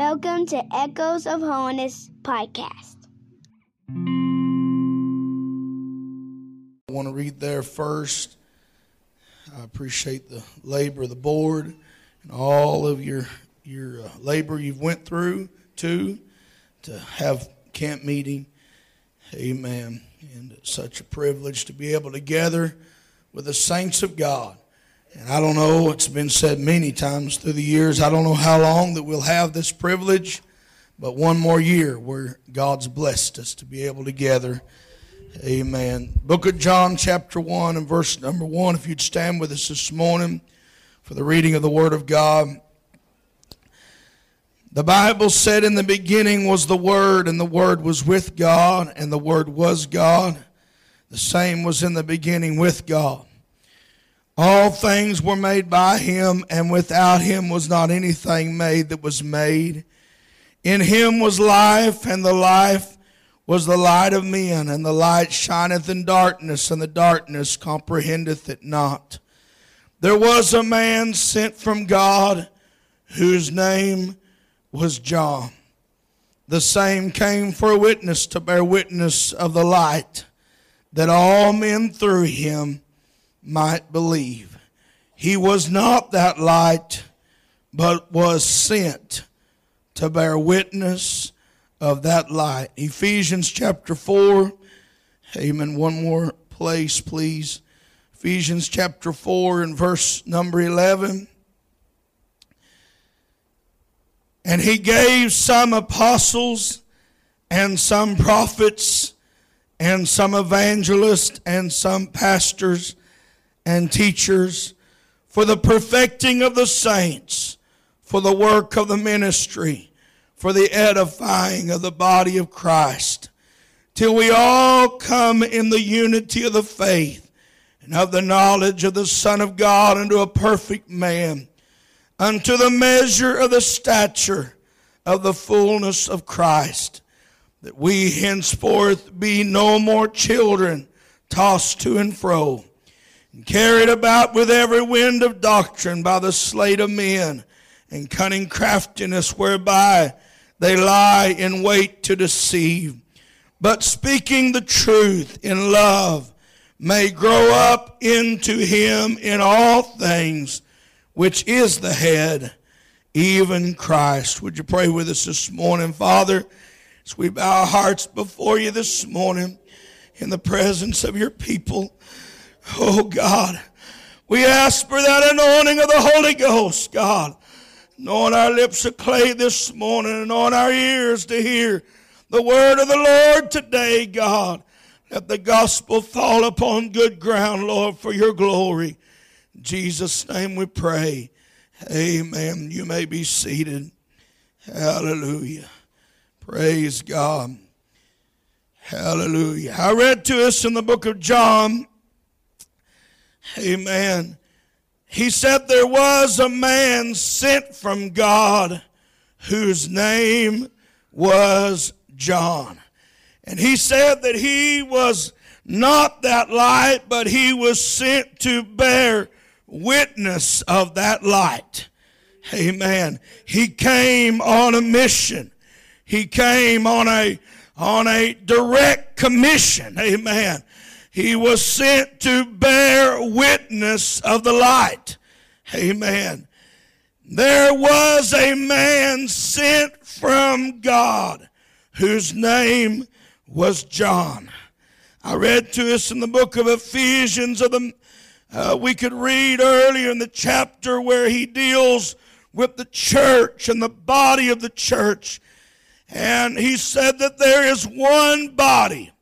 Welcome to Echoes of Holiness podcast. I want to read there first. I appreciate the labor of the board and all of your your uh, labor you've went through too to have camp meeting. Amen. And it's such a privilege to be able to gather with the saints of God. And I don't know, it's been said many times through the years, I don't know how long that we'll have this privilege, but one more year where God's blessed us to be able to gather. Amen. Book of John, chapter 1, and verse number 1. If you'd stand with us this morning for the reading of the Word of God. The Bible said, In the beginning was the Word, and the Word was with God, and the Word was God. The same was in the beginning with God. All things were made by him, and without him was not anything made that was made. In him was life, and the life was the light of men, and the light shineth in darkness, and the darkness comprehendeth it not. There was a man sent from God whose name was John. The same came for a witness to bear witness of the light, that all men through him might believe. He was not that light, but was sent to bear witness of that light. Ephesians chapter 4. Amen. One more place, please. Ephesians chapter 4 and verse number 11. And he gave some apostles and some prophets and some evangelists and some pastors and teachers for the perfecting of the saints, for the work of the ministry, for the edifying of the body of Christ, till we all come in the unity of the faith and of the knowledge of the Son of God unto a perfect man, unto the measure of the stature of the fullness of Christ, that we henceforth be no more children tossed to and fro and carried about with every wind of doctrine by the sleight of men and cunning craftiness whereby they lie in wait to deceive. But speaking the truth in love may grow up into him in all things, which is the head, even Christ. Would you pray with us this morning, Father, as we bow our hearts before you this morning in the presence of your people? Oh God, we ask for that anointing of the Holy Ghost, God. Anoint our lips of clay this morning, anoint our ears to hear the word of the Lord today, God. Let the gospel fall upon good ground, Lord, for your glory. In Jesus' name we pray. Amen. You may be seated. Hallelujah. Praise God. Hallelujah. I read to us in the book of John Amen. He said there was a man sent from God whose name was John. And he said that he was not that light, but he was sent to bear witness of that light. Amen. He came on a mission. He came on a on a direct commission. Amen. He was sent to bear witness of the light. Amen. There was a man sent from God whose name was John. I read to us in the book of Ephesians of the uh, we could read earlier in the chapter where he deals with the church and the body of the church. And he said that there is one body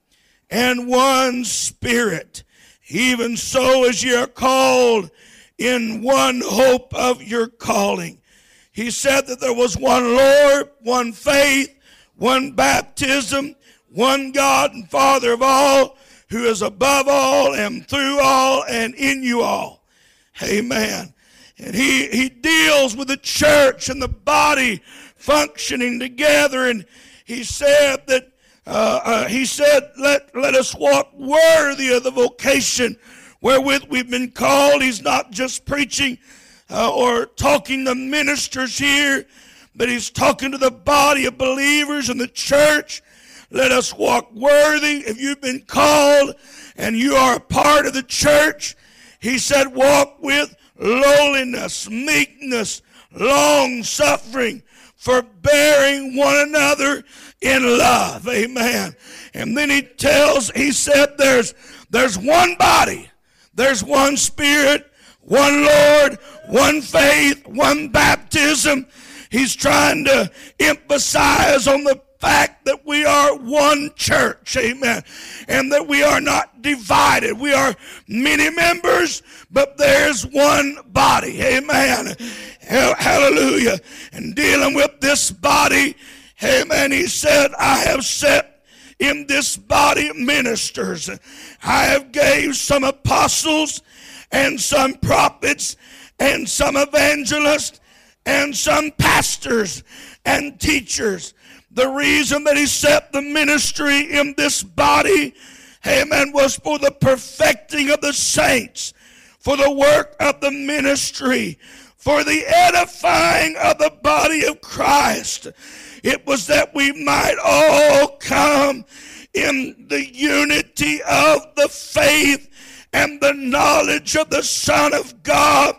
and one spirit. Even so as ye are called in one hope of your calling. He said that there was one Lord, one faith, one baptism, one God and Father of all, who is above all and through all and in you all. Amen. And he, he deals with the church and the body functioning together. And he said that uh, uh, he said, let, let us walk worthy of the vocation wherewith we've been called. He's not just preaching uh, or talking to ministers here, but he's talking to the body of believers in the church. Let us walk worthy. If you've been called and you are a part of the church, he said, walk with lowliness, meekness, long suffering, forbearing one another in love. Amen. And then he tells, he said, there's, there's one body, there's one spirit, one Lord, one faith, one baptism. He's trying to emphasize on the fact that we are one church, amen, and that we are not divided. We are many members, but there's one body, amen. Hallelujah. And dealing with this body, amen, he said, I have set in this body ministers. I have gave some apostles and some prophets and some evangelists and some pastors and teachers. The reason that he set the ministry in this body, amen, was for the perfecting of the saints, for the work of the ministry, for the edifying of the body of Christ. It was that we might all come in the unity of the faith and the knowledge of the Son of God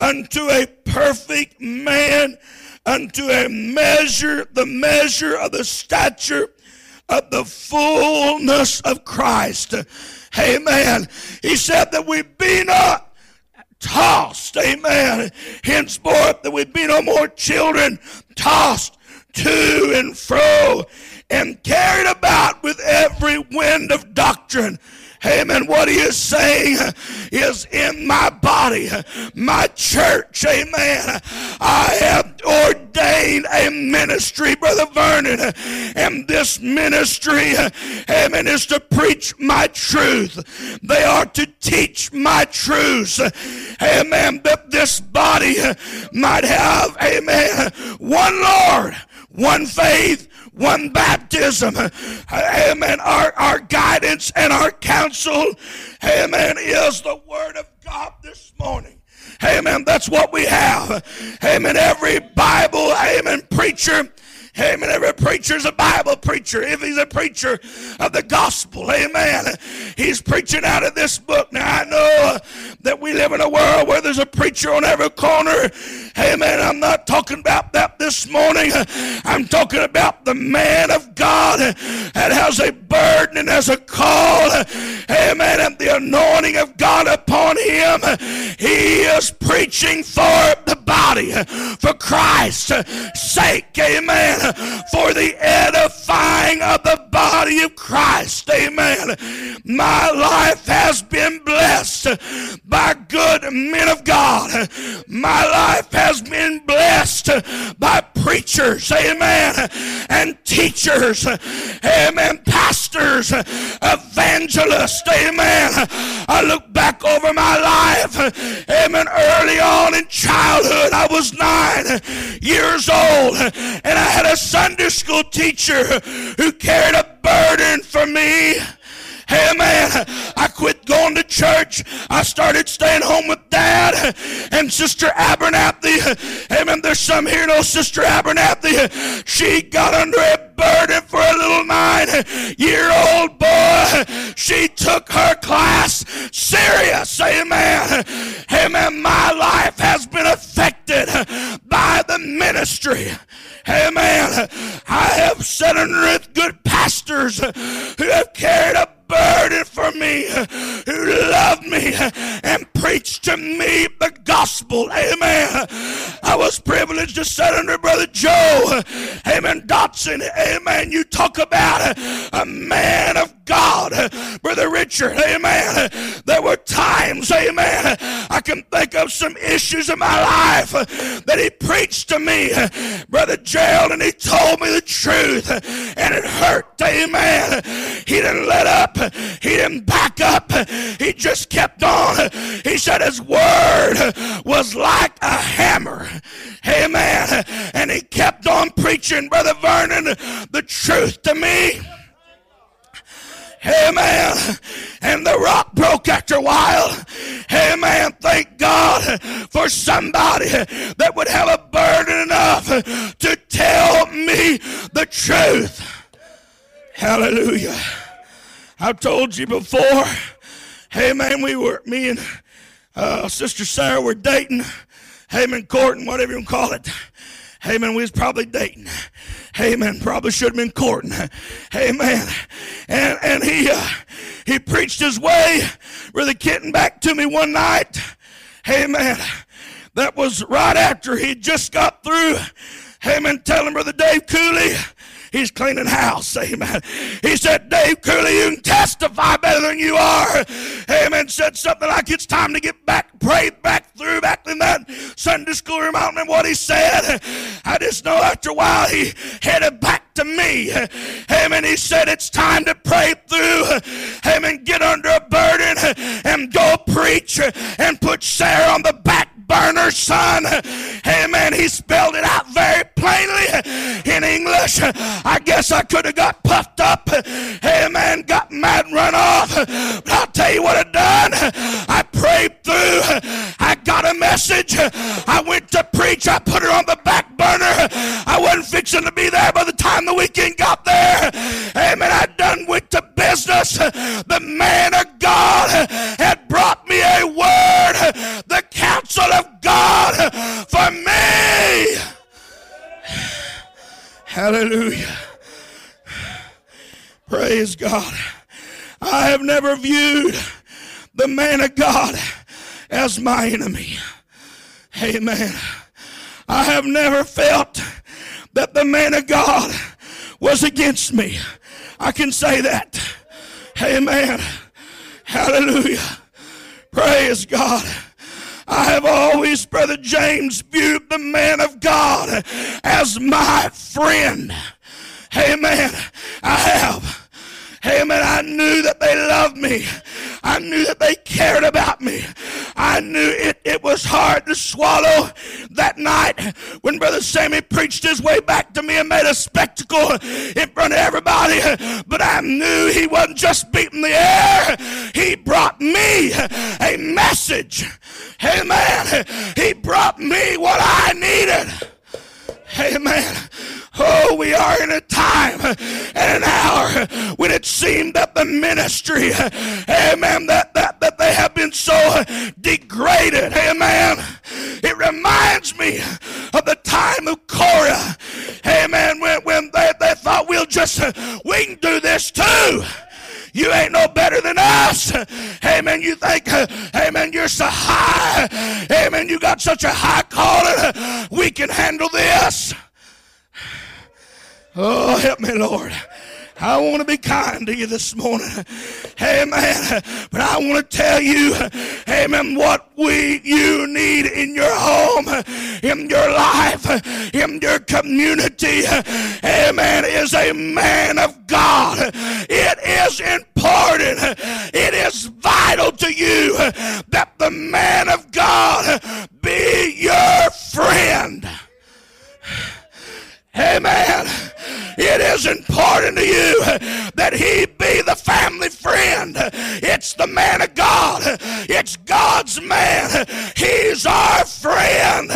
unto a perfect man, unto a measure, the measure of the stature of the fullness of Christ. Amen. He said that we be not tossed, amen. Henceforth, that we be no more children tossed to and fro and carried about with every wind of doctrine Amen. What he is saying is in my body, my church. Amen. I have ordained a ministry, Brother Vernon, and this ministry, amen, is to preach my truth. They are to teach my truth. Amen. That this body might have, amen, one Lord, one faith, one baptism. Amen. Our, our guidance and our counsel, amen, is the word of God this morning. Amen. That's what we have. Amen. Every Bible, amen, preacher Amen. Every preacher is a Bible preacher. If he's a preacher of the gospel, amen. He's preaching out of this book. Now I know that we live in a world where there's a preacher on every corner. Amen. I'm not talking about that this morning. I'm talking about the man of God that has a burden and has a call. Amen. And the anointing of God upon him. He is preaching for the body, for Christ's sake. Amen for the edifying of the body of Christ. Amen. My life has been blessed by good men of God. My life has been blessed by preachers. Amen. And teachers. Amen. Pastors. Evangelists. Amen. I look back over my life. Amen. Early on in childhood, I was nine years old and I had a Sunday school teacher who carried a burden for me. Hey man, I quit going to church. I started staying home with dad and Sister Abernathy. Hey man, there's some here know Sister Abernathy. She got under a burden for a little nine year old boy. She took her class serious. Amen. Amen. My life has been affected by the ministry. Amen. I have sat under good pastors who have carried a burden for me, who loved me and preached to me the gospel. Amen. I was privileged to sit under Brother Joe. Amen. Dotson. Amen. You talk about a man of God. Brother Richard. Amen. There were times, amen, can think of some issues in my life that he preached to me, Brother Gerald, and he told me the truth, and it hurt. Amen. He didn't let up. He didn't back up. He just kept on. He said his word was like a hammer. Amen. And he kept on preaching, Brother Vernon, the truth to me. Amen. And the rock broke after a while. Amen. Thank God for somebody that would have a burden enough to tell me the truth. Hallelujah. I've told you before, hey man, we were, me and uh, Sister Sarah were dating, hey man, courting, whatever you call it. Hey man, we was probably dating. Hey man, probably should have been courting. Hey man, and and he uh, he preached his way the kitten back to me one night. Hey man, that was right after he just got through. Hey man, telling Brother Dave Cooley He's cleaning house. Amen. He said, Dave Cooley, you can testify better than you are. Amen. Said something like it's time to get back, pray back through, back in that Sunday school room. I don't what he said. I just know after a while he headed back to me. Amen. He said, it's time to pray through. Amen. Get under a burden and go preach and put Sarah on the back burner, son. Amen. He spelled it out very plainly in English. I guess I could have got puffed up. Amen. Got mad and run off. But I'll tell you what I done. I prayed through. I got a message. I went to preach. I put her on the back burner. I wasn't fixing to be there by the time the weekend got there. Amen. I done went to business. The man of God had brought me a word. The counsel of God for me. Hallelujah. Praise God. I have never viewed the man of God as my enemy. Amen. I have never felt that the man of God was against me. I can say that. Amen. Hallelujah. Praise God. I have always, Brother James, viewed the man of God as my friend. Amen. I have. Amen. I knew that they loved me. I knew that they cared about me. I knew it, it was hard to swallow that night when Brother Sammy preached his way back to me and made a spectacle in front of everybody. But I knew he wasn't just beating the air, he brought me a message. Hey Amen. He brought me what I needed. Hey Amen. Oh, we are in a time and an hour when it seemed that the ministry, amen, that, that, that they have been so degraded. Amen. It reminds me of the time of Korah. Amen. When, when they, they thought we'll just, we can do this too. You ain't no better than us. Amen. You think, amen, you're so high. Amen. You got such a high calling. We can handle this. Oh, help me, Lord. I want to be kind to you this morning. Amen. But I want to tell you, amen, what we you need in your home, in your life, in your community. Amen. Is a man of God. It is important. It is vital to you that the man of God be your friend. Amen. It is important to you that he be the family friend. It's the man of God. It's God's man. He's our friend.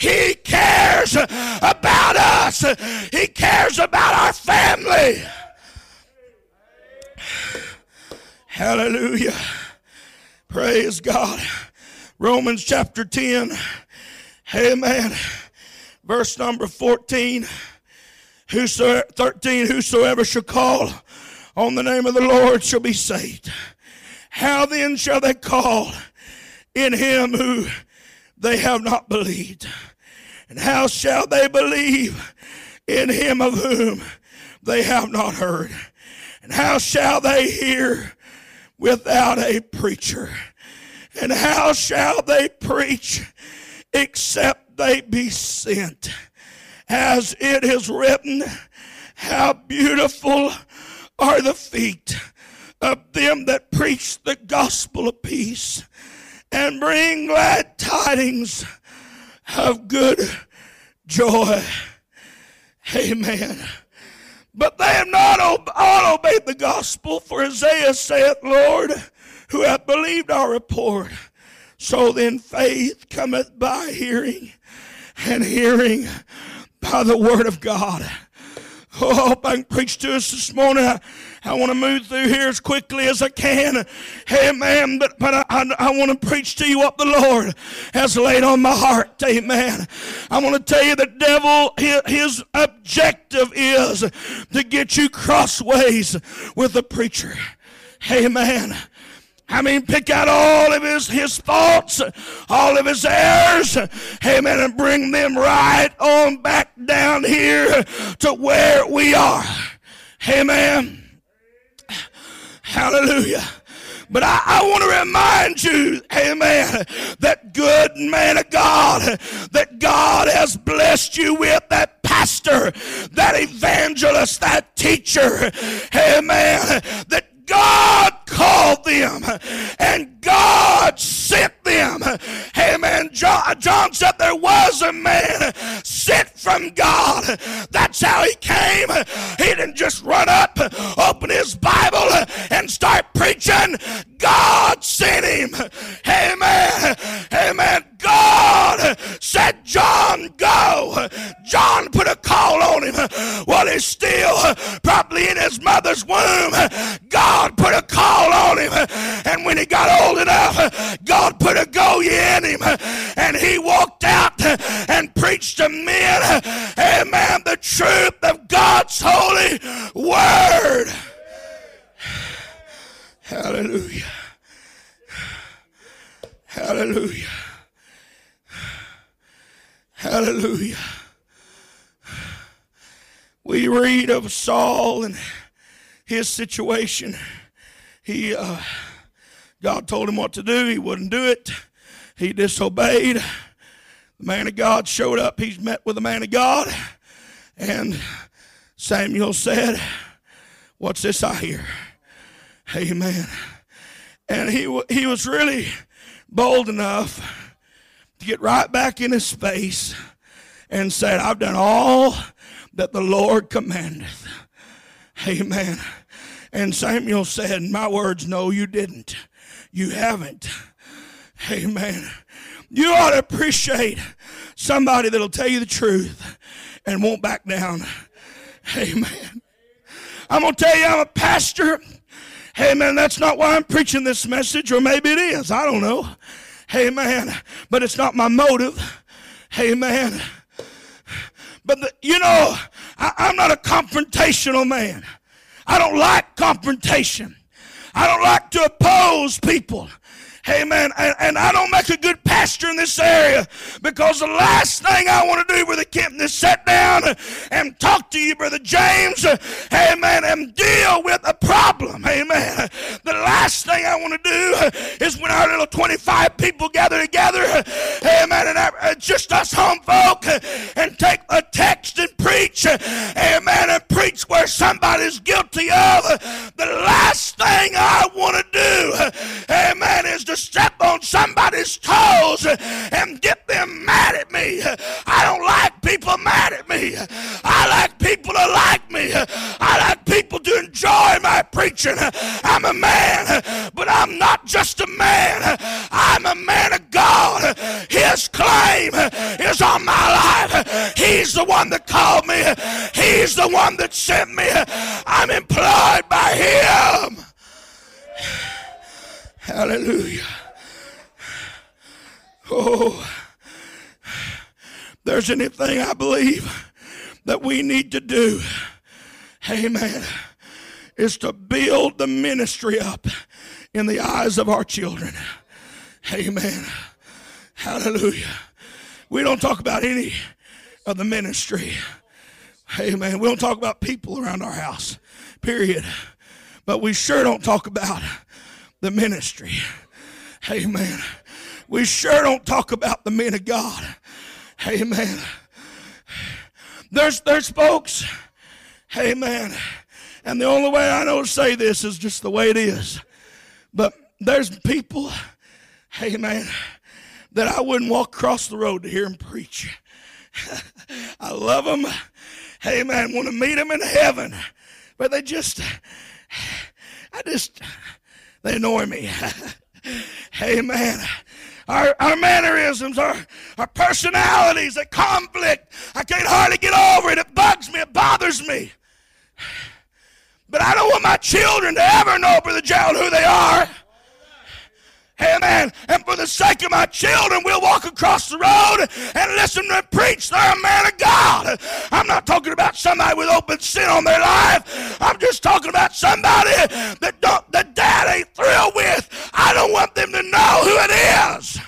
He cares about us. He cares about our family. Hallelujah. Praise God. Romans chapter 10. Amen verse number 14. Whosoever, 13, whosoever shall call on the name of the Lord shall be saved. How then shall they call in him who they have not believed? And how shall they believe in him of whom they have not heard? And how shall they hear without a preacher? And how shall they preach except they be sent. As it is written, how beautiful are the feet of them that preach the gospel of peace and bring glad tidings of good joy. Amen. But they have not all obeyed the gospel, for Isaiah saith, Lord, who hath believed our report. So then faith cometh by hearing, and hearing by the Word of God. Oh, I hope I can preach to us this morning. I, I want to move through here as quickly as I can. Amen. But, but I, I, I want to preach to you what the Lord has laid on my heart. Amen. I want to tell you the devil, his, his objective is to get you crossways with the preacher. Amen. I mean, pick out all of his, his faults, all of his errors, amen, and bring them right on back down here to where we are. Amen. Hallelujah. But I, I want to remind you, amen, that good man of God, that God has blessed you with, that pastor, that evangelist, that teacher, amen, that God called them and God sent them. Amen. John, John said there was a man sent from God. That's how he came. He didn't just run up, open his Bible, and start preaching. God sent him. Amen. Amen. God said, John, go. John put a call on him while he's still probably in his mother's womb. God put a call on him. And when he got old enough, God put a go in him. And he walked out and preached to men, amen, the truth of God's holy word. Hallelujah. Hallelujah. Hallelujah. We read of Saul and his situation. He, uh, God told him what to do. He wouldn't do it. He disobeyed. The man of God showed up. He's met with the man of God. And Samuel said, What's this I hear? Amen. And he, he was really bold enough to get right back in his space and said, I've done all that the Lord commandeth. Amen. And Samuel said, My words, no, you didn't. You haven't. Amen. You ought to appreciate somebody that'll tell you the truth and won't back down. Amen. I'm going to tell you, I'm a pastor. Hey, man, That's not why I'm preaching this message, or maybe it is. I don't know. Amen. But it's not my motive. Amen. But the, you know, I, I'm not a confrontational man. I don't like confrontation. I don't like to oppose people. Amen. And, and, I don't make a good pastor in this area because the last thing I want to do, Brother Kempton, is sit down and talk to you, Brother James. Amen. And deal with a problem. Amen. The last thing I want to do is when our little 25 people gather together. Amen. And I, uh, just us home folk and take a text and preach. Amen. And preach where somebody's guilty of. The last thing I want to do. Amen. Is to step on somebody's toes and get them mad at me. I don't like people mad at me. I like people to like me. I like people to enjoy my preaching. I'm a man, but I'm not just a man. I'm a man of God. His claim is on my life. He's the one that called me. He's the one that sent me. I'm employed by him. Hallelujah. Oh, there's anything I believe that we need to do, amen, is to build the ministry up in the eyes of our children. Amen. Hallelujah. We don't talk about any of the ministry. Amen. We don't talk about people around our house, period. But we sure don't talk about the ministry. Amen. We sure don't talk about the men of God. Amen. There's there's folks. Amen. And the only way I know to say this is just the way it is. But there's people, amen, that I wouldn't walk across the road to hear them preach. I love them. Amen. Want to meet them in heaven. But they just, I just, they annoy me. Amen. Our, our mannerisms, our, our personalities, that conflict. I can't hardly get over it. It bugs me. It bothers me. But I don't want my children to ever know, Brother Gerald, who they are. Amen. And for the sake of my children, we'll walk across the road and listen to preach. They're a man of God. I'm not talking about somebody with open sin on their life. I'm just talking about somebody that don't that dad ain't thrilled with. I don't want them to know who it is.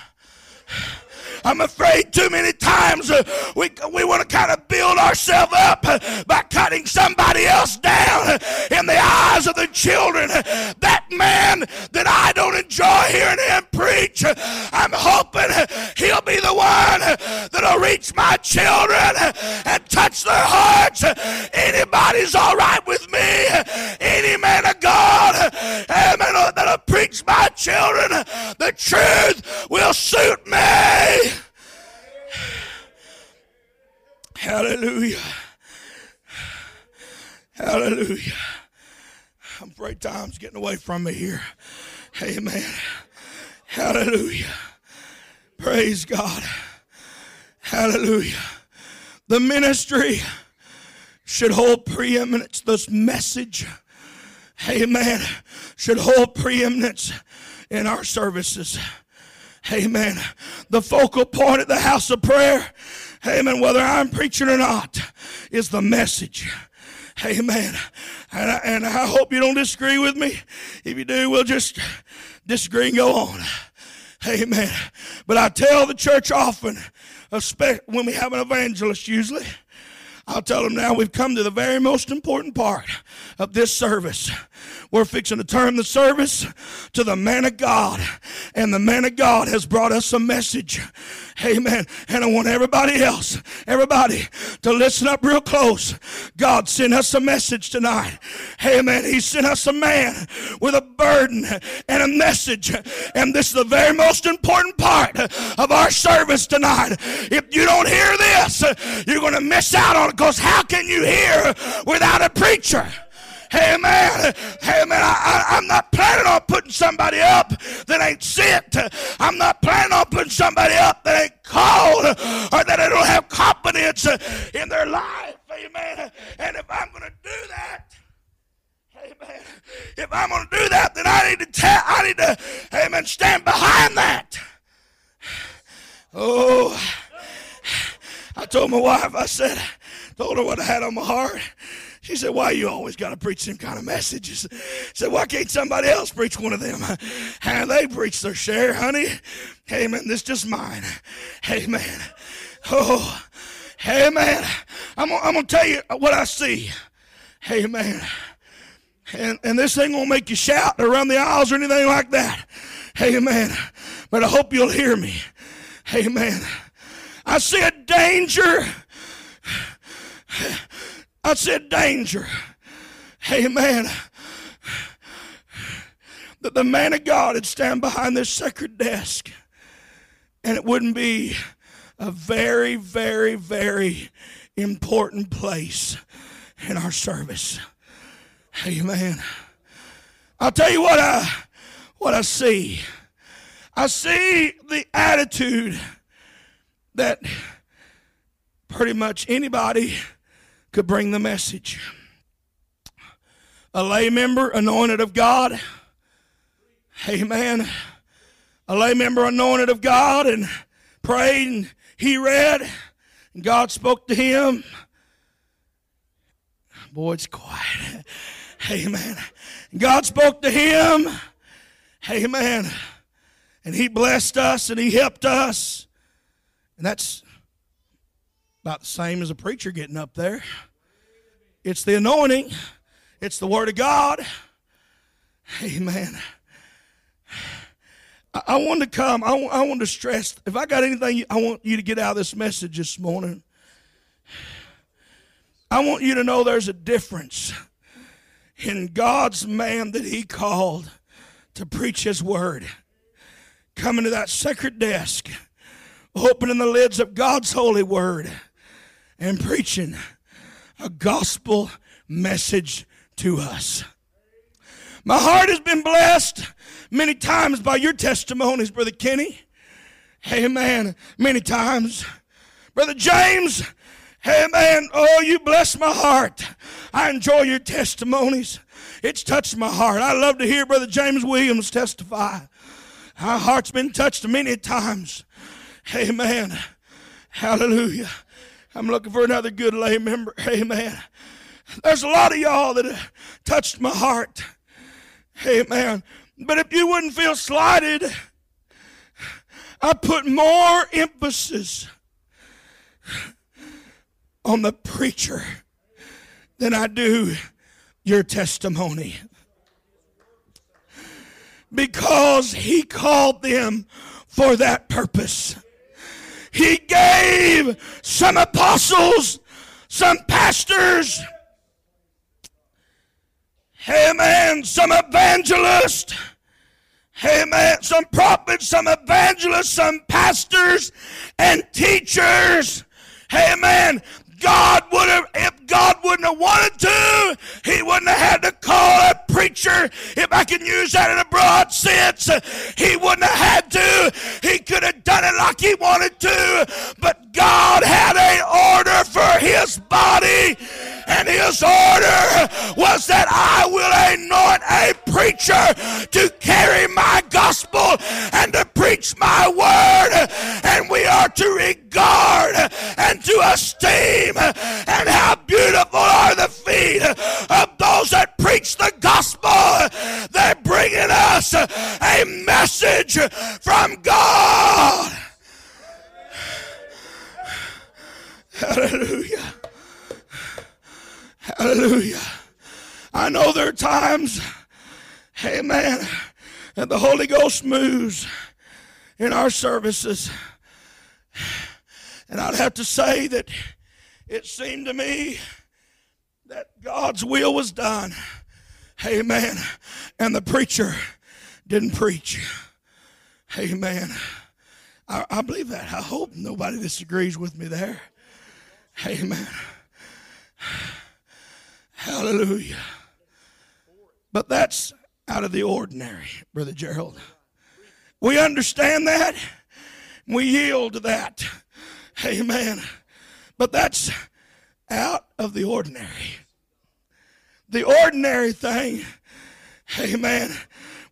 I'm afraid too many times uh, we, we want to kind of build ourselves up uh, by cutting somebody else down in the eyes of the children. That man that I don't enjoy hearing him preach, I'm hoping he'll be the one that'll reach my children and touch their hearts. Anybody's all right with me. Any man of God, amen, that'll preach my children. The truth will suit me. Hallelujah. Hallelujah. I'm time's getting away from me here. Amen. Hallelujah. Praise God. Hallelujah. The ministry should hold preeminence. This message, amen, should hold preeminence in our services. Amen. The focal point at the house of prayer, amen, whether I'm preaching or not, is the message. Amen. And I, and I hope you don't disagree with me. If you do, we'll just disagree and go on. Amen. But I tell the church often, especially when we have an evangelist usually, I'll tell them now we've come to the very most important part of this service. We're fixing to turn the service to the man of God. And the man of God has brought us a message. Amen. And I want everybody else, everybody to listen up real close. God sent us a message tonight. Amen. He sent us a man with a burden and a message. And this is the very most important part of our service tonight. If you don't hear this, you're going to miss out on it because how can you hear without a preacher? Hey man, hey man, I, I, am not planning on putting somebody up that ain't sent. I'm not planning on putting somebody up that ain't called or that they don't have confidence in their life. Amen. And if I'm going to do that, Amen. If I'm going to do that, then I need to tell, I need to, amen, stand behind that. Oh, I told my wife, I said, told her what I had on my heart. She said, Why you always got to preach them kind of messages? I said, Why can't somebody else preach one of them? And they preach their share, honey. Hey, Amen. This is just mine. Amen. Oh, amen. I'm, I'm going to tell you what I see. Amen. And, and this thing to make you shout around the aisles or anything like that. Amen. But I hope you'll hear me. Amen. I see a danger I said, danger. Amen. That the man of God would stand behind this sacred desk and it wouldn't be a very, very, very important place in our service. Amen. I'll tell you what I what I see. I see the attitude that pretty much anybody could bring the message. A lay member anointed of God. Amen. A lay member anointed of God and prayed and he read and God spoke to him. Boy, it's quiet. Amen. God spoke to him. Amen. And he blessed us and he helped us. And that's about the same as a preacher getting up there. It's the anointing, it's the Word of God. Amen. I, I want to come, I, I want to stress, if I got anything I want you to get out of this message this morning, I want you to know there's a difference in God's man that He called to preach His Word. Coming to that sacred desk, opening the lids of God's holy Word and preaching a gospel message to us. My heart has been blessed many times by your testimonies, Brother Kenny. Amen. Many times. Brother James, Amen. Oh, you bless my heart. I enjoy your testimonies. It's touched my heart. I love to hear Brother James Williams testify. Our heart's been touched many times. Amen. Hallelujah. I'm looking for another good lay member. Amen. There's a lot of y'all that touched my heart. Amen. But if you wouldn't feel slighted, I put more emphasis on the preacher than I do your testimony. Because he called them for that purpose. He gave some apostles, some pastors, amen, some evangelists, amen, some prophets, some evangelists, some pastors and teachers, amen, God would have, if God wouldn't have wanted to, He wouldn't have had to call a preacher. If I can use that in a broad sense, He wouldn't have had to. He could have done it like He wanted to. But God had a order for His body, and His order was that I will anoint a preacher to carry my gospel and to preach my word, and we are to regard and to esteem and how beautiful are the feet of those that preach the gospel. They're bringing us a message from God. Hallelujah. Hallelujah. I know there are times, amen, that the Holy Ghost moves in our services. And I'd have to say that it seemed to me that God's will was done. Amen. And the preacher didn't preach. Amen. I, I believe that. I hope nobody disagrees with me there. Amen. Hallelujah. But that's out of the ordinary, Brother Gerald. We understand that. We yield to that. Amen. But that's out of the ordinary. The ordinary thing, amen.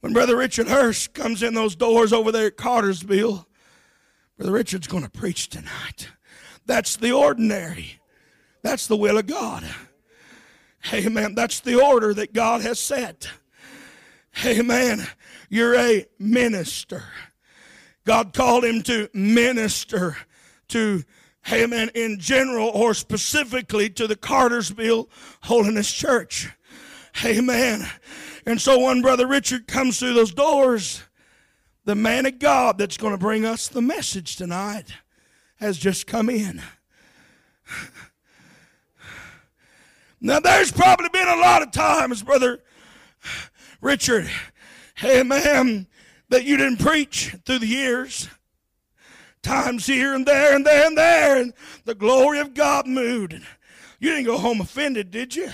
When Brother Richard Hurst comes in those doors over there at Cartersville, Brother Richard's going to preach tonight. That's the ordinary. That's the will of God. Amen. That's the order that God has set. Amen. You're a minister. God called him to minister to amen, in general or specifically to the Cartersville Holiness Church. Amen. And so when Brother Richard comes through those doors, the man of God that's going to bring us the message tonight has just come in. Now, there's probably been a lot of times, Brother Richard, amen, that you didn't preach through the years times here and there and there and there, and the glory of God moved. You didn't go home offended, did you?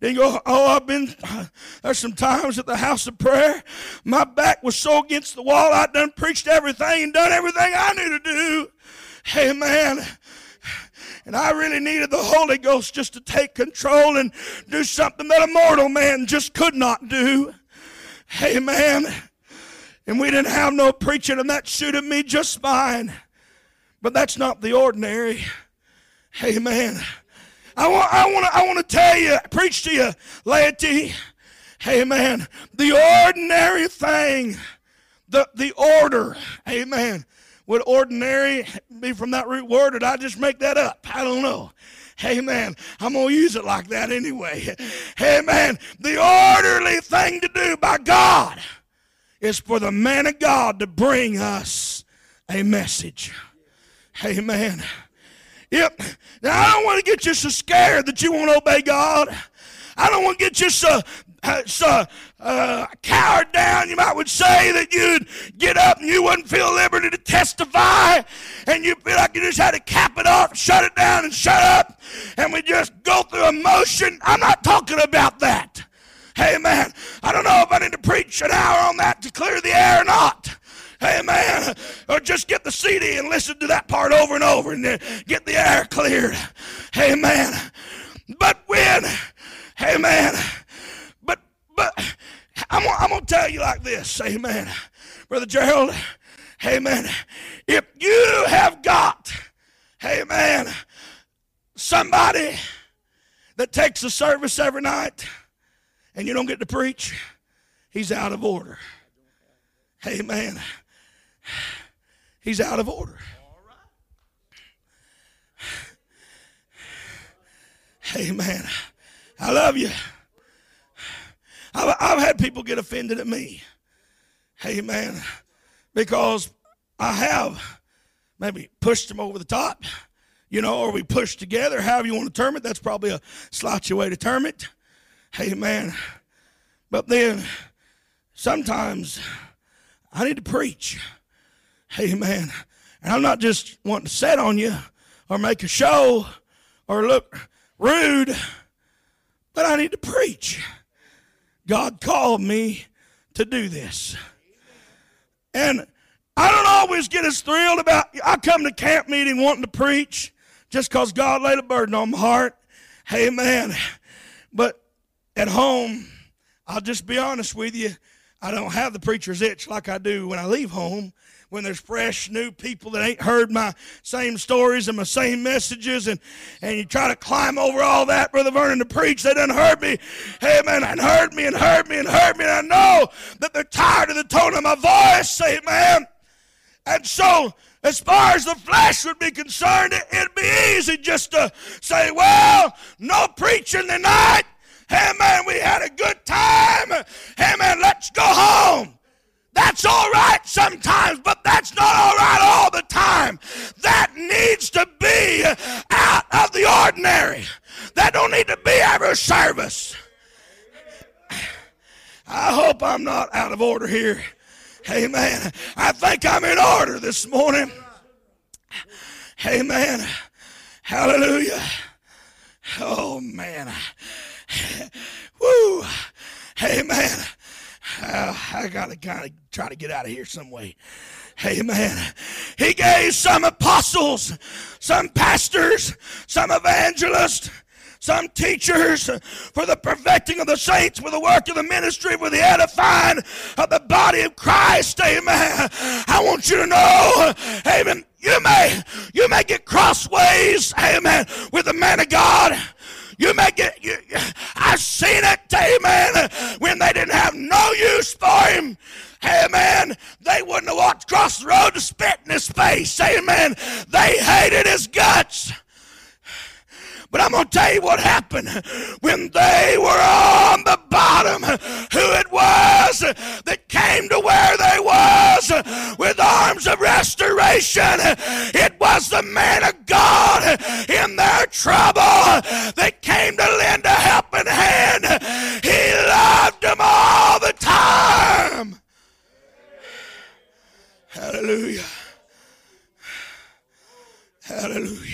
Didn't go, oh, I've been, there's some times at the house of prayer, my back was so against the wall, I done preached everything and done everything I knew to do. Hey, man. And I really needed the Holy Ghost just to take control and do something that a mortal man just could not do. Man and we didn't have no preaching, and that suited me just fine. But that's not the ordinary. Amen. I want, I want, to, I want to tell you, preach to you, laity. Amen. The ordinary thing, the, the order. Amen. Would ordinary be from that root word, or did I just make that up? I don't know. Amen. I'm going to use it like that anyway. Amen. The orderly thing to do by God is for the man of God to bring us a message. Amen. Yep. Now, I don't want to get you so scared that you won't obey God. I don't want to get you so, uh, uh, cowered down, you might would say, that you'd get up and you wouldn't feel liberty to testify, and you feel like you just had to cap it off, shut it down, and shut up, and we just go through emotion. I'm not talking about that. Hey man, I don't know if I need to preach an hour on that to clear the air or not. Hey man, Or just get the CD and listen to that part over and over and then get the air cleared. Hey man, But when, hey But, but, I'm, I'm going to tell you like this. Amen. Brother Gerald, amen. If you have got, amen, somebody that takes a service every night and you don't get to preach, he's out of order. Amen. He's out of order. Amen. I love you. I've, I've had people get offended at me. Amen. Because I have maybe pushed them over the top, you know, or we push together, however you want to term it. That's probably a slouchy way to term it. Amen. But then sometimes I need to preach. Amen. And I'm not just wanting to set on you or make a show or look rude, but I need to preach. God called me to do this. And I don't always get as thrilled about I come to camp meeting wanting to preach just because God laid a burden on my heart. Hey man. But at home, I'll just be honest with you, I don't have the preacher's itch like I do when I leave home when there's fresh new people that ain't heard my same stories and my same messages and, and you try to climb over all that, Brother Vernon, to preach. They done heard me. Amen. And heard me and heard me and heard me. And I know that they're tired of the tone of my voice. Say amen. And so, as far as the flesh would be concerned, it, it'd be easy just to say, well, no preaching tonight. Amen. We had a good time. Amen. Let's go home. That's all right sometimes, but that's not all right all the time. That needs to be out of the ordinary. That don't need to be every service. I hope I'm not out of order here. Amen. I think I'm in order this morning. Amen. Hallelujah. Oh, man. Woo. Amen. Uh, I got to kind of try to get out of here some way. Amen. He gave some apostles, some pastors, some evangelists, some teachers for the perfecting of the saints, for the work of the ministry, for the edifying of the body of Christ. Amen. I want you to know, amen, you may, you may get crossways, amen, with the man of God. You may get, you, I've seen it, amen, when they didn't have no use for him. Amen. They wouldn't have walked across the road to spit in his face. Amen. They hated his guts. But I'm going to tell you what happened when they were on the bottom. Who it was that came to where they was with arms of restoration. It was the man of God in their trouble that came to lend a helping hand. He loved them all the time. Hallelujah. Hallelujah.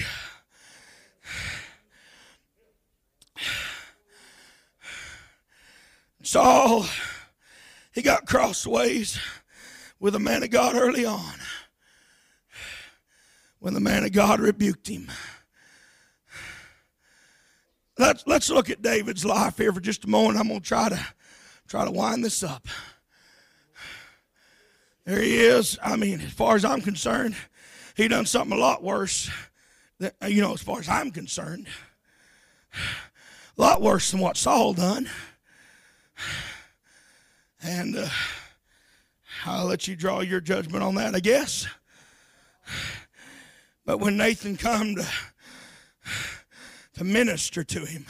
Saul, he got crossways with a man of God early on when the man of God rebuked him. Let's, let's look at David's life here for just a moment. I'm going to try to try to wind this up. There he is. I mean, as far as I'm concerned, he done something a lot worse. Than, you know, as far as I'm concerned, a lot worse than what Saul done. And uh, I'll let you draw your judgment on that, I guess. But when Nathan come to, to minister to him,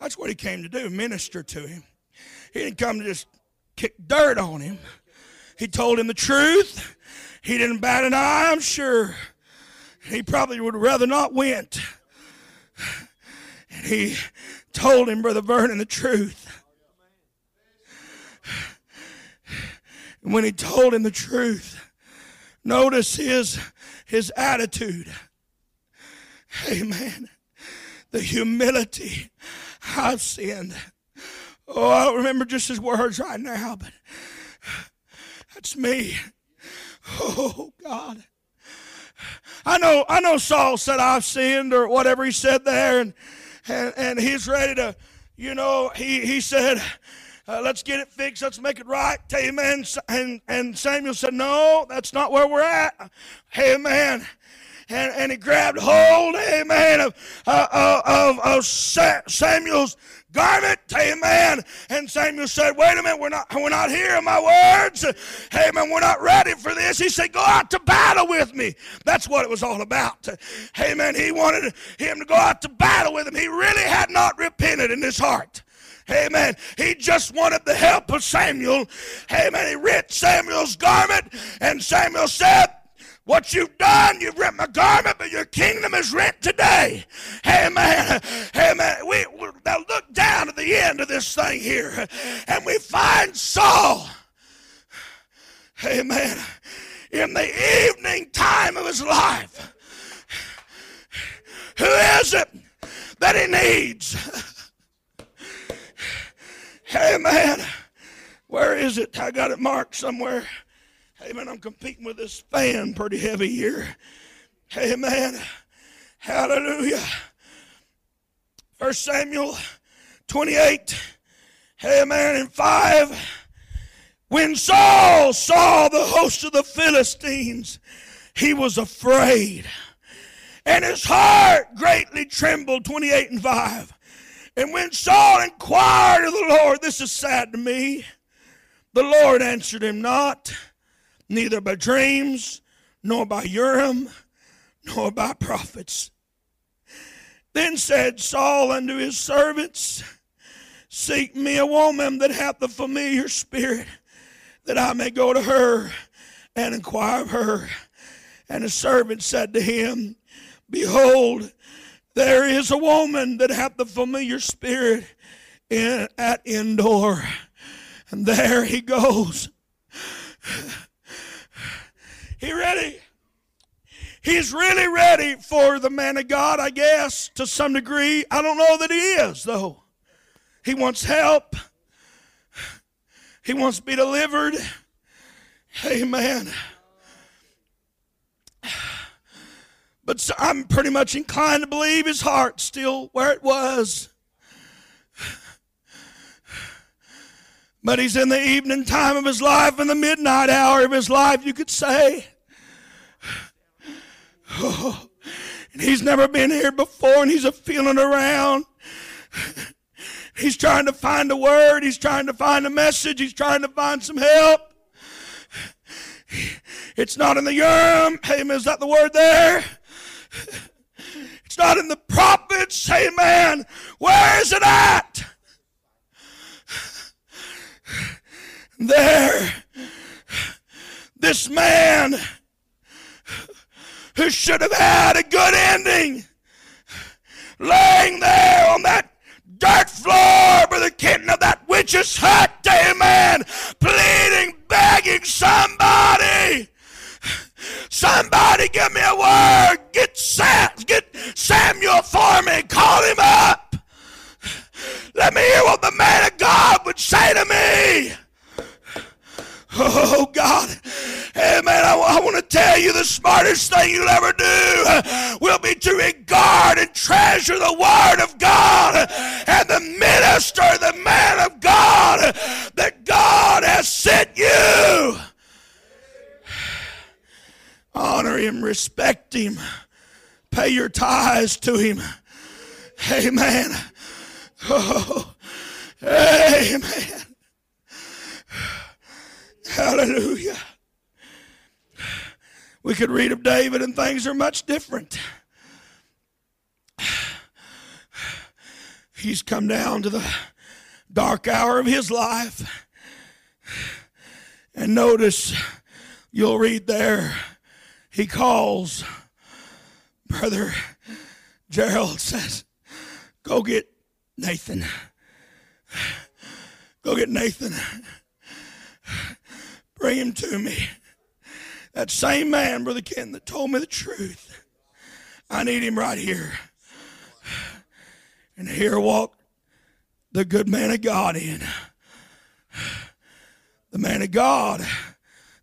that's what he came to do, minister to him. He didn't come to just kick dirt on him. He told him the truth. He didn't bat an eye, I'm sure. He probably would rather not went. And he told him, Brother Vernon, the truth. And when he told him the truth, notice his, his attitude. Amen. The humility. I've sinned. Oh, I don't remember just his words right now, but that's me. Oh, God. I know, I know Saul said, I've sinned, or whatever he said there, and, and, and he's ready to, you know, he, he said, uh, let's get it fixed. Let's make it right. Amen. And, and Samuel said, No, that's not where we're at. Amen. And, and he grabbed hold, amen, of, uh, uh of, of Samuel's garment. Amen. And Samuel said, Wait a minute, we're not, we're not hearing my words. Amen. We're not ready for this. He said, Go out to battle with me. That's what it was all about. Amen. He wanted him to go out to battle with him. He really had not repented in his heart. Amen. He just wanted the help of Samuel. Amen. He rent Samuel's garment, and Samuel said, what you've done, you've rent my garment, but your kingdom is rent today. Amen. Amen. We, we now look down at the end of this thing here, and we find Saul. Amen. In the evening time of his life. Who is it that he needs? Amen. Where is it? I got it marked somewhere. Amen. I'm competing with this fan pretty heavy here. Amen. Hallelujah. First Samuel 28. Amen. And 5. When Saul saw the host of the Philistines, he was afraid. And his heart greatly trembled. 28 and 5. And when Saul inquired of the Lord, this is sad to me, the Lord answered him not neither by dreams, nor by Urim, nor by prophets. Then said Saul unto his servants, Seek me a woman that hath the familiar spirit, that I may go to her and inquire of her. And the servant said to him, Behold, there is a woman that hath the familiar spirit in, at Endor. And there he goes. He ready. He's really ready for the man of God, I guess, to some degree. I don't know that he is, though. He wants help. He wants to be delivered. Amen. But I'm pretty much inclined to believe his heart's still where it was. But he's in the evening time of his life, in the midnight hour of his life, you could say. Oh, and he's never been here before and he's a feeling around. He's trying to find a word. He's trying to find a message. He's trying to find some help. It's not in the Urim. Amen. Is that the word there? It's not in the prophets. Amen. Where is it at? There. This man who should have had a good ending, laying there on that dirt floor by the kitten of that witch's hut, amen, pleading, begging somebody. Somebody give me a word. Get Sam, get Samuel for me. Call him up. Let me hear what the man of God would say to me. Oh, God. Amen. I, I want to tell you the smartest thing you'll ever do will be to regard and treasure the Word of God and the minister, the man of God that God has sent you. Honor him, respect him, pay your tithes to him. Amen. Oh, amen. Hallelujah. We could read of David, and things are much different. He's come down to the dark hour of his life. And notice, you'll read there, he calls Brother Gerald says, Go get Nathan. Go get Nathan. Bring him to me. That same man, Brother Ken, that told me the truth. I need him right here. And here walked the good man of God in. The man of God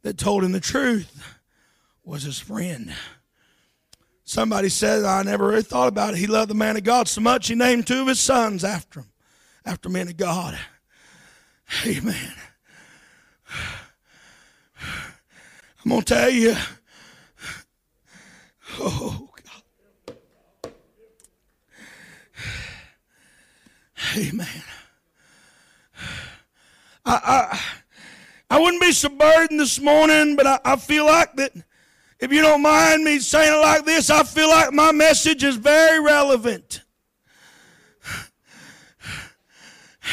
that told him the truth was his friend. Somebody said, I never really thought about it. He loved the man of God so much he named two of his sons after him, after men of God. Amen. I'm going to tell you. Oh, God. Amen. I, I, I wouldn't be so burdened this morning, but I, I feel like that if you don't mind me saying it like this, I feel like my message is very relevant.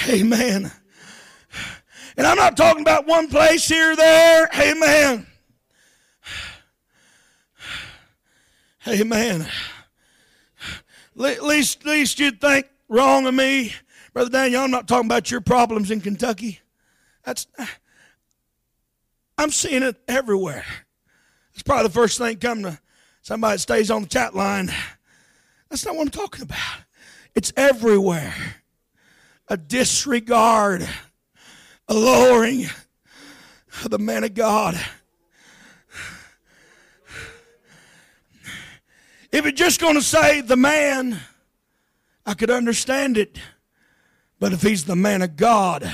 Amen. And I'm not talking about one place here or there. Amen. Amen. At least, least you'd think wrong of me. Brother Daniel, I'm not talking about your problems in Kentucky. That's I'm seeing it everywhere. It's probably the first thing come to somebody that stays on the chat line. That's not what I'm talking about. It's everywhere. A disregard, a lowering of the man of God. If it's just going to say the man, I could understand it. But if he's the man of God,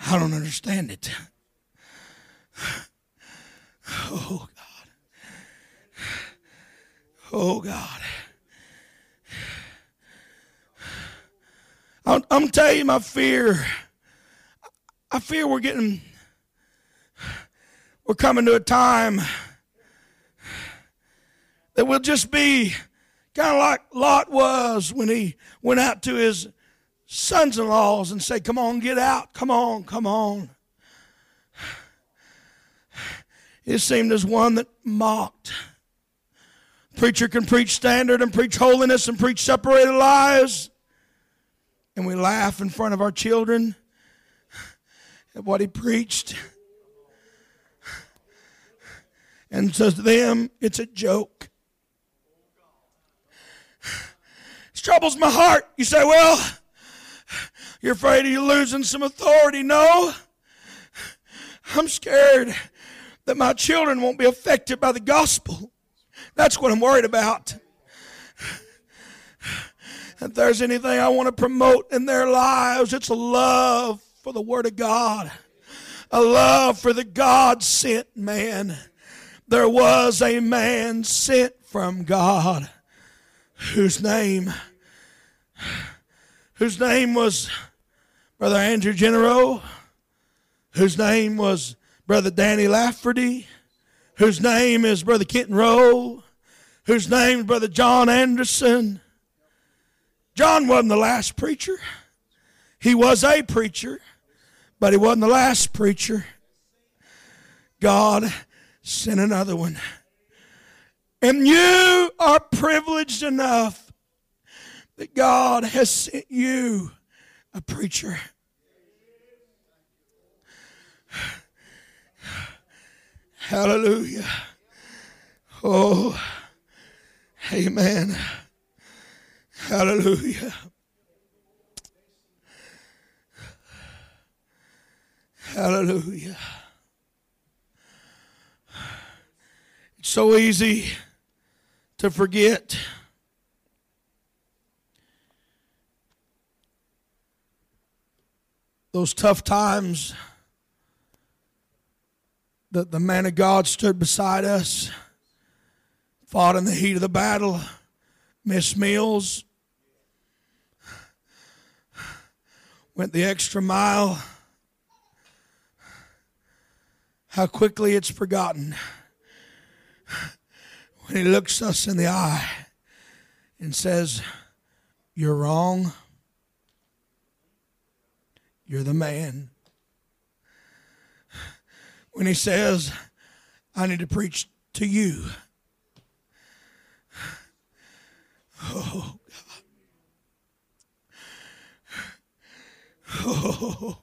I don't understand it. Oh, God. Oh, God. I'm, I'm telling you my fear. I fear we're getting, we're coming to a time that will just be kind of like Lot was when he went out to his sons in laws and said, Come on, get out. Come on, come on. It seemed as one that mocked. Preacher can preach standard and preach holiness and preach separated lives. And we laugh in front of our children at what he preached. And to them, it's a joke. This troubles my heart. You say, well, you're afraid of you losing some authority. No. I'm scared that my children won't be affected by the gospel. That's what I'm worried about. If there's anything I want to promote in their lives, it's a love for the Word of God, a love for the God sent man. There was a man sent from God whose name whose name was Brother Andrew Genero, whose name was Brother Danny Lafferty, whose name is Brother Kenton Rowe, whose name is Brother John Anderson. John wasn't the last preacher. He was a preacher, but he wasn't the last preacher. God sent another one. And you are privileged enough that God has sent you a preacher. Hallelujah. Oh. Amen. Hallelujah. Hallelujah. It's so easy to forget. Those tough times that the man of God stood beside us fought in the heat of the battle, missed meals, went the extra mile. How quickly it's forgotten when he looks us in the eye and says, You're wrong. You're the man. When he says, I need to preach to you. Oh, God. Oh.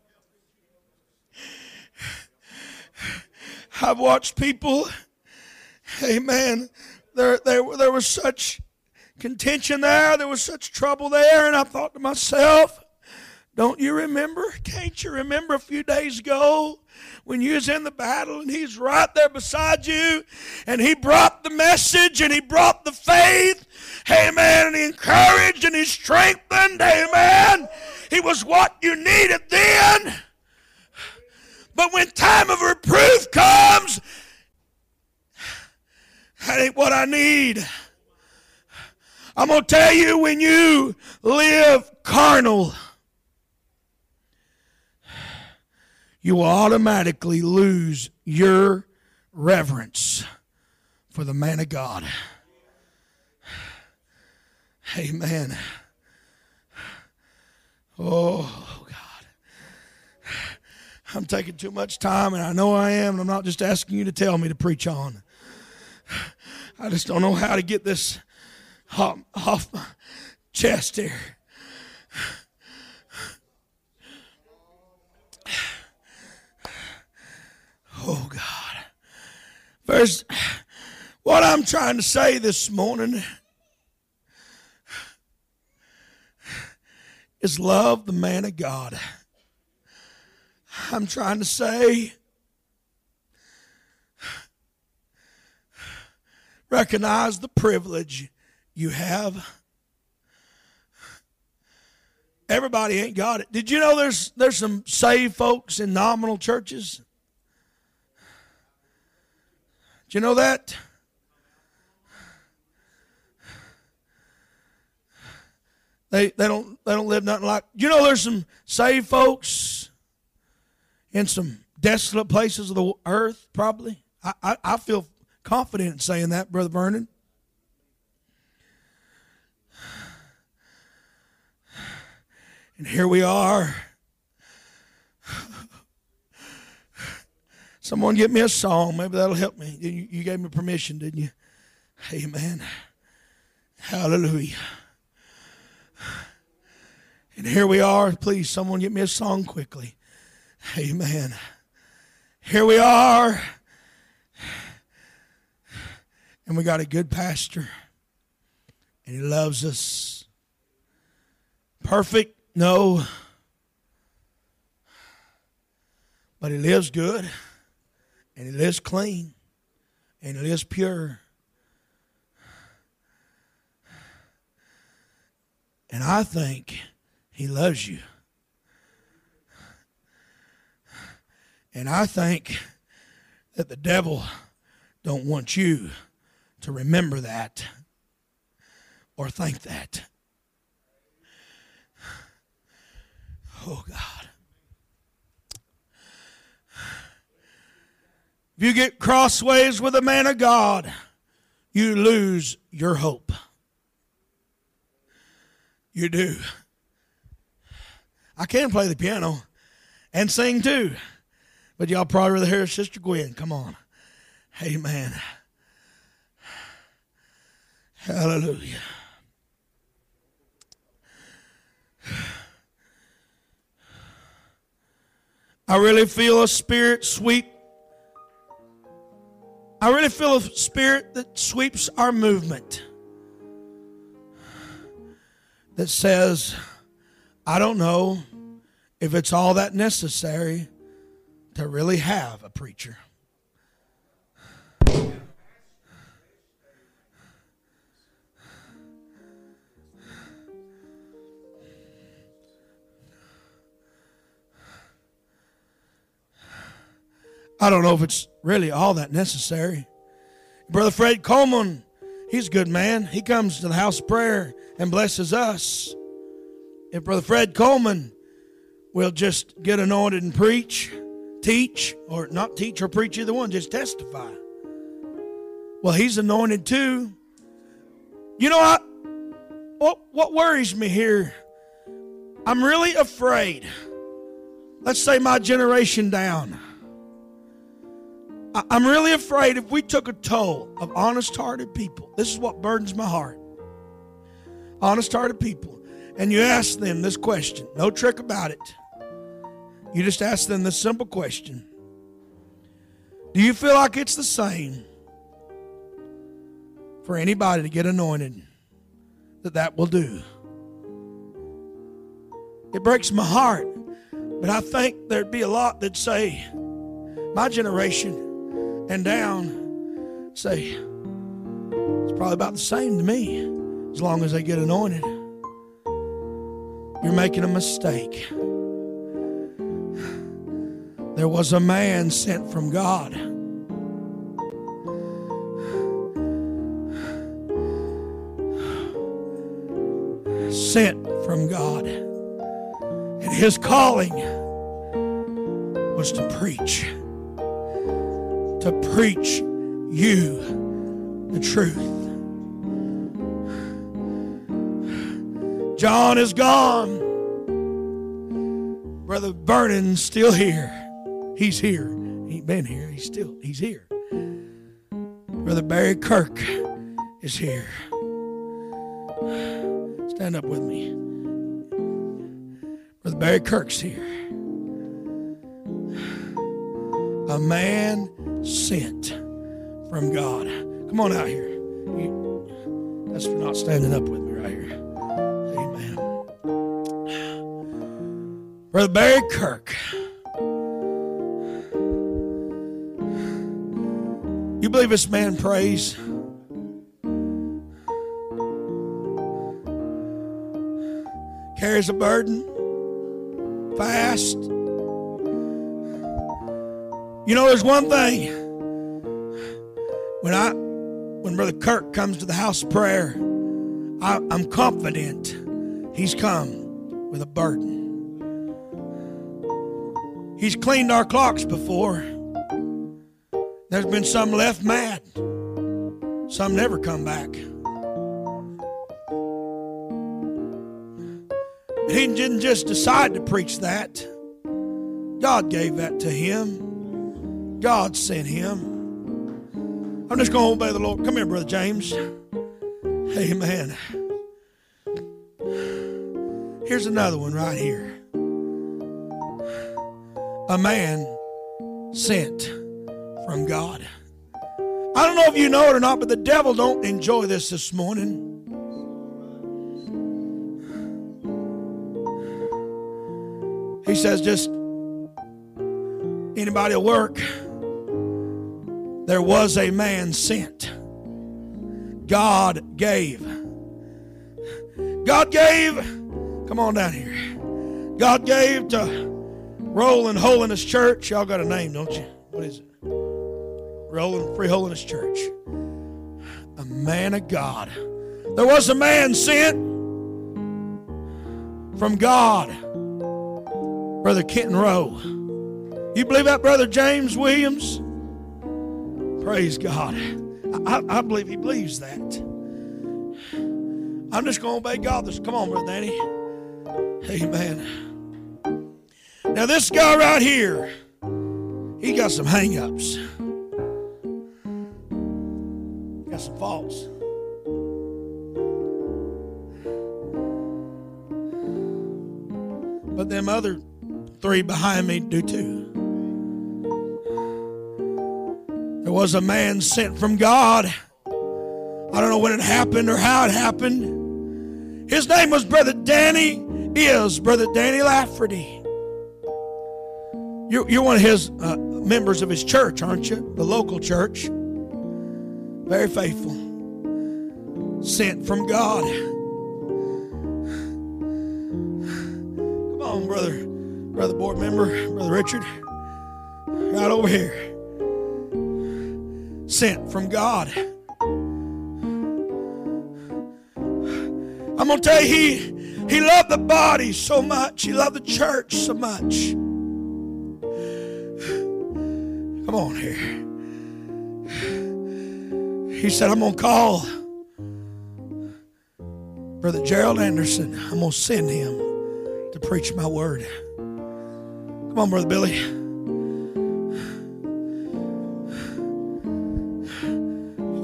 I've watched people, amen. There, there, there was such contention there, there was such trouble there, and I thought to myself, Don't you remember? Can't you remember a few days ago when you was in the battle and he's right there beside you and he brought the message and he brought the faith, amen, and he encouraged and he strengthened, amen. He was what you needed then. But when time of reproof comes, that ain't what I need. I'm going to tell you when you live carnal, you will automatically lose your reverence for the man of God. Amen. Oh, God. I'm taking too much time, and I know I am, and I'm not just asking you to tell me to preach on. I just don't know how to get this off, off my chest here. Oh, God. First, what I'm trying to say this morning is love the man of God. I'm trying to say, recognize the privilege you have. Everybody ain't got it. Did you know there's there's some saved folks in nominal churches? You know that? They they don't they don't live nothing like. You know there's some saved folks in some desolate places of the earth. Probably. I I, I feel confident in saying that, brother Vernon. And here we are. Someone get me a song. Maybe that'll help me. You, you gave me permission, didn't you? Amen. Hallelujah. And here we are. Please, someone get me a song quickly. Amen. Here we are. And we got a good pastor. And he loves us. Perfect no. But he lives good, and he lives clean, and he lives pure. And I think he loves you. And I think that the devil don't want you to remember that or think that. Oh, God. If you get crossways with a man of God, you lose your hope. You do. I can play the piano and sing too, but y'all probably rather hear Sister Gwen. Come on. Amen. Hallelujah. I really feel a spirit sweep. I really feel a spirit that sweeps our movement that says, I don't know if it's all that necessary to really have a preacher. I don't know if it's really all that necessary. Brother Fred Coleman, he's a good man. He comes to the house of prayer and blesses us. If Brother Fred Coleman will just get anointed and preach, teach, or not teach or preach either one, just testify. Well, he's anointed too. You know what? What, what worries me here? I'm really afraid. Let's say my generation down. I'm really afraid if we took a toll of honest hearted people, this is what burdens my heart. Honest hearted people. And you ask them this question, no trick about it. You just ask them this simple question Do you feel like it's the same for anybody to get anointed that that will do? It breaks my heart. But I think there'd be a lot that say, my generation and down, say, it's probably about the same to me as long as they get anointed. You're making a mistake. There was a man sent from God. Sent from God. And his calling was to preach. To preach you the truth. John is gone. Brother Vernon's still here. He's here. He ain't been here. He's still he's here. Brother Barry Kirk is here. Stand up with me. Brother Barry Kirk's here. A man sent from God. Come on out here. You, that's for not standing up with me right here. Amen. Brother Barry Kirk. You believe this man prays? Carries a burden? Fast? You know, there's one thing. When I when Brother Kirk comes to the house of prayer, I, I'm confident he's come with a burden. He's cleaned our clocks before. There's been some left mad. Some never come back. He didn't just decide to preach that. God gave that to him. God sent him. I'm just going to obey the Lord. Come here, Brother James. Amen. Here's another one right here. A man sent from God. I don't know if you know it or not, but the devil don't enjoy this this morning. He says, just anybody will work. There was a man sent. God gave. God gave. Come on down here. God gave to Roland Holiness Church. Y'all got a name, don't you? What is it? Roland Free Holiness Church. A man of God. There was a man sent from God. Brother Kenton Rowe. You believe that, Brother James Williams? Praise God. I, I believe he believes that. I'm just going to obey God. This, come on, Brother Danny. Amen. Now, this guy right here, he got some hang ups, got some faults. But them other three behind me do too. Was a man sent from God. I don't know when it happened or how it happened. His name was Brother Danny, is Brother Danny Lafferty. You're, you're one of his uh, members of his church, aren't you? The local church. Very faithful. Sent from God. Come on, brother. Brother board member, Brother Richard. Right over here. Sent from God. I'm gonna tell you, he he loved the body so much. He loved the church so much. Come on here. He said, I'm gonna call Brother Gerald Anderson. I'm gonna send him to preach my word. Come on, Brother Billy.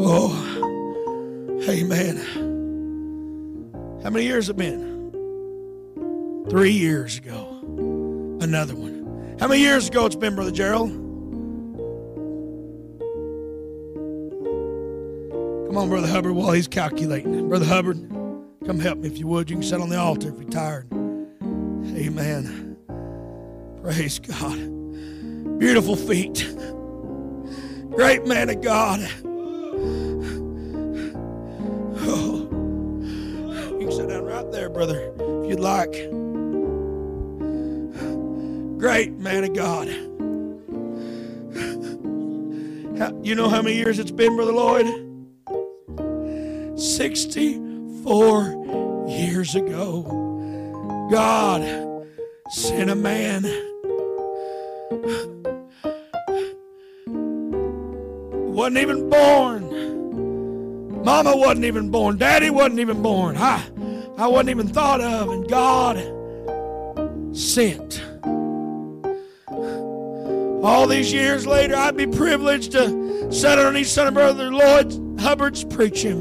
Oh, amen. How many years have been? Three years ago. Another one. How many years ago it's been, Brother Gerald? Come on, Brother Hubbard, while he's calculating. Brother Hubbard, come help me if you would. You can sit on the altar if you're tired. Amen. Praise God. Beautiful feet. Great man of God. Brother, if you'd like. Great man of God. You know how many years it's been, Brother Lloyd? 64 years ago. God sent a man. Wasn't even born. Mama wasn't even born. Daddy wasn't even born. I, I wasn't even thought of. And God sent all these years later, I'd be privileged to sit underneath Son of Brother Lloyd Hubbard's preaching.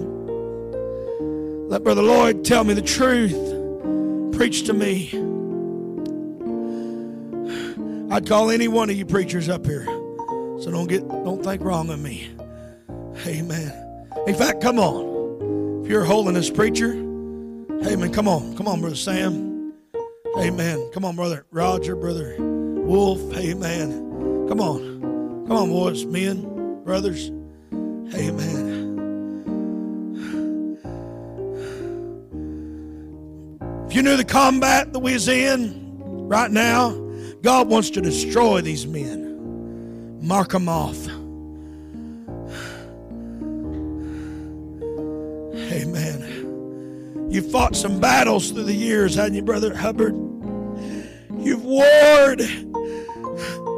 Let Brother Lloyd tell me the truth. Preach to me. I'd call any one of you preachers up here. So don't get don't think wrong of me. Amen. In fact, come on. If you're a holiness preacher, amen. Come on. Come on, Brother Sam. Amen. Come on, Brother Roger, Brother Wolf. Amen. Come on. Come on, boys, men, brothers. Amen. If you knew the combat that we is in right now, God wants to destroy these men. Mark them off. You fought some battles through the years, hadn't you, Brother Hubbard? You've warred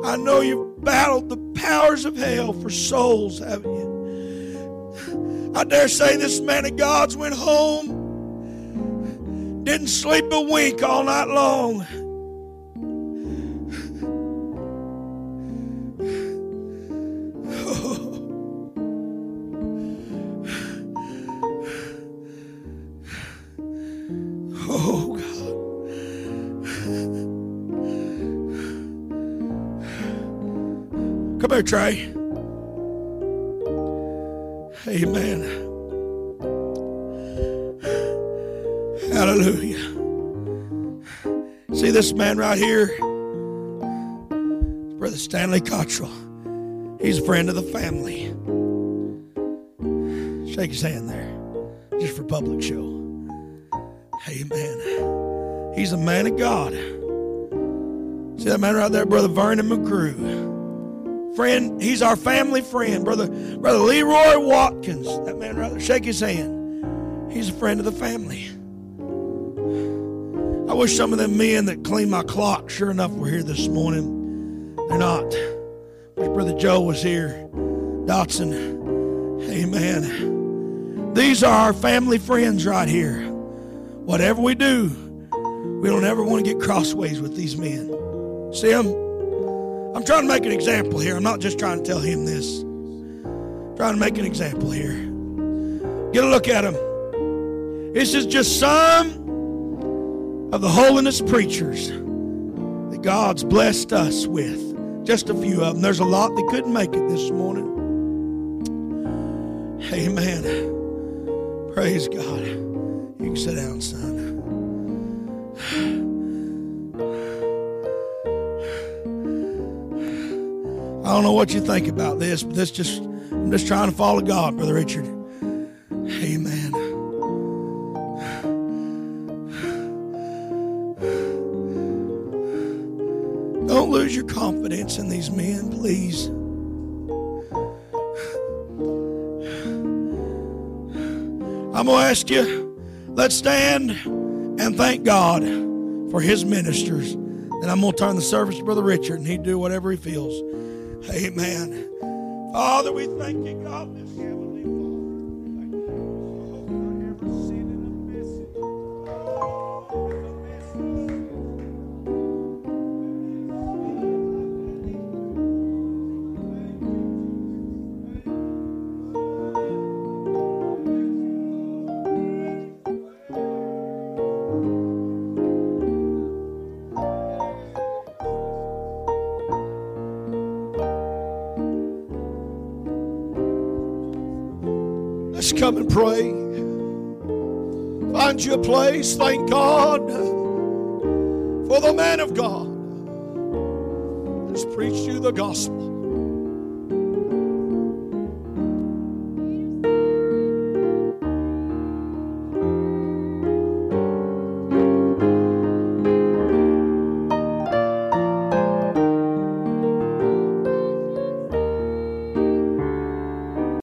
I know you've battled the powers of hell for souls, haven't you? I dare say this man of God's went home, didn't sleep a wink all night long. Trey. Amen. Hallelujah. See this man right here? Brother Stanley Cottrell. He's a friend of the family. Shake his hand there, just for public show. Amen. He's a man of God. See that man right there, Brother Vernon McGrew friend. He's our family friend, brother. Brother Leroy Watkins. That man, rather shake his hand. He's a friend of the family. I wish some of them men that clean my clock, sure enough, were here this morning. They're not. Wish Brother Joe was here. Dotson. Amen. These are our family friends right here. Whatever we do, we don't ever want to get crossways with these men. See them? I'm trying to make an example here. I'm not just trying to tell him this. I'm trying to make an example here. Get a look at him. This is just some of the holiness preachers that God's blessed us with. Just a few of them. There's a lot that couldn't make it this morning. Amen. Praise God. You can sit down, son. I don't know what you think about this, but this just I'm just trying to follow God, Brother Richard. Amen. Don't lose your confidence in these men, please. I'm going to ask you, let's stand and thank God for his ministers. And I'm going to turn the service to Brother Richard, and he'd do whatever he feels. Amen. Father, we thank you, God, place. Thank God for the man of God has preached you the gospel.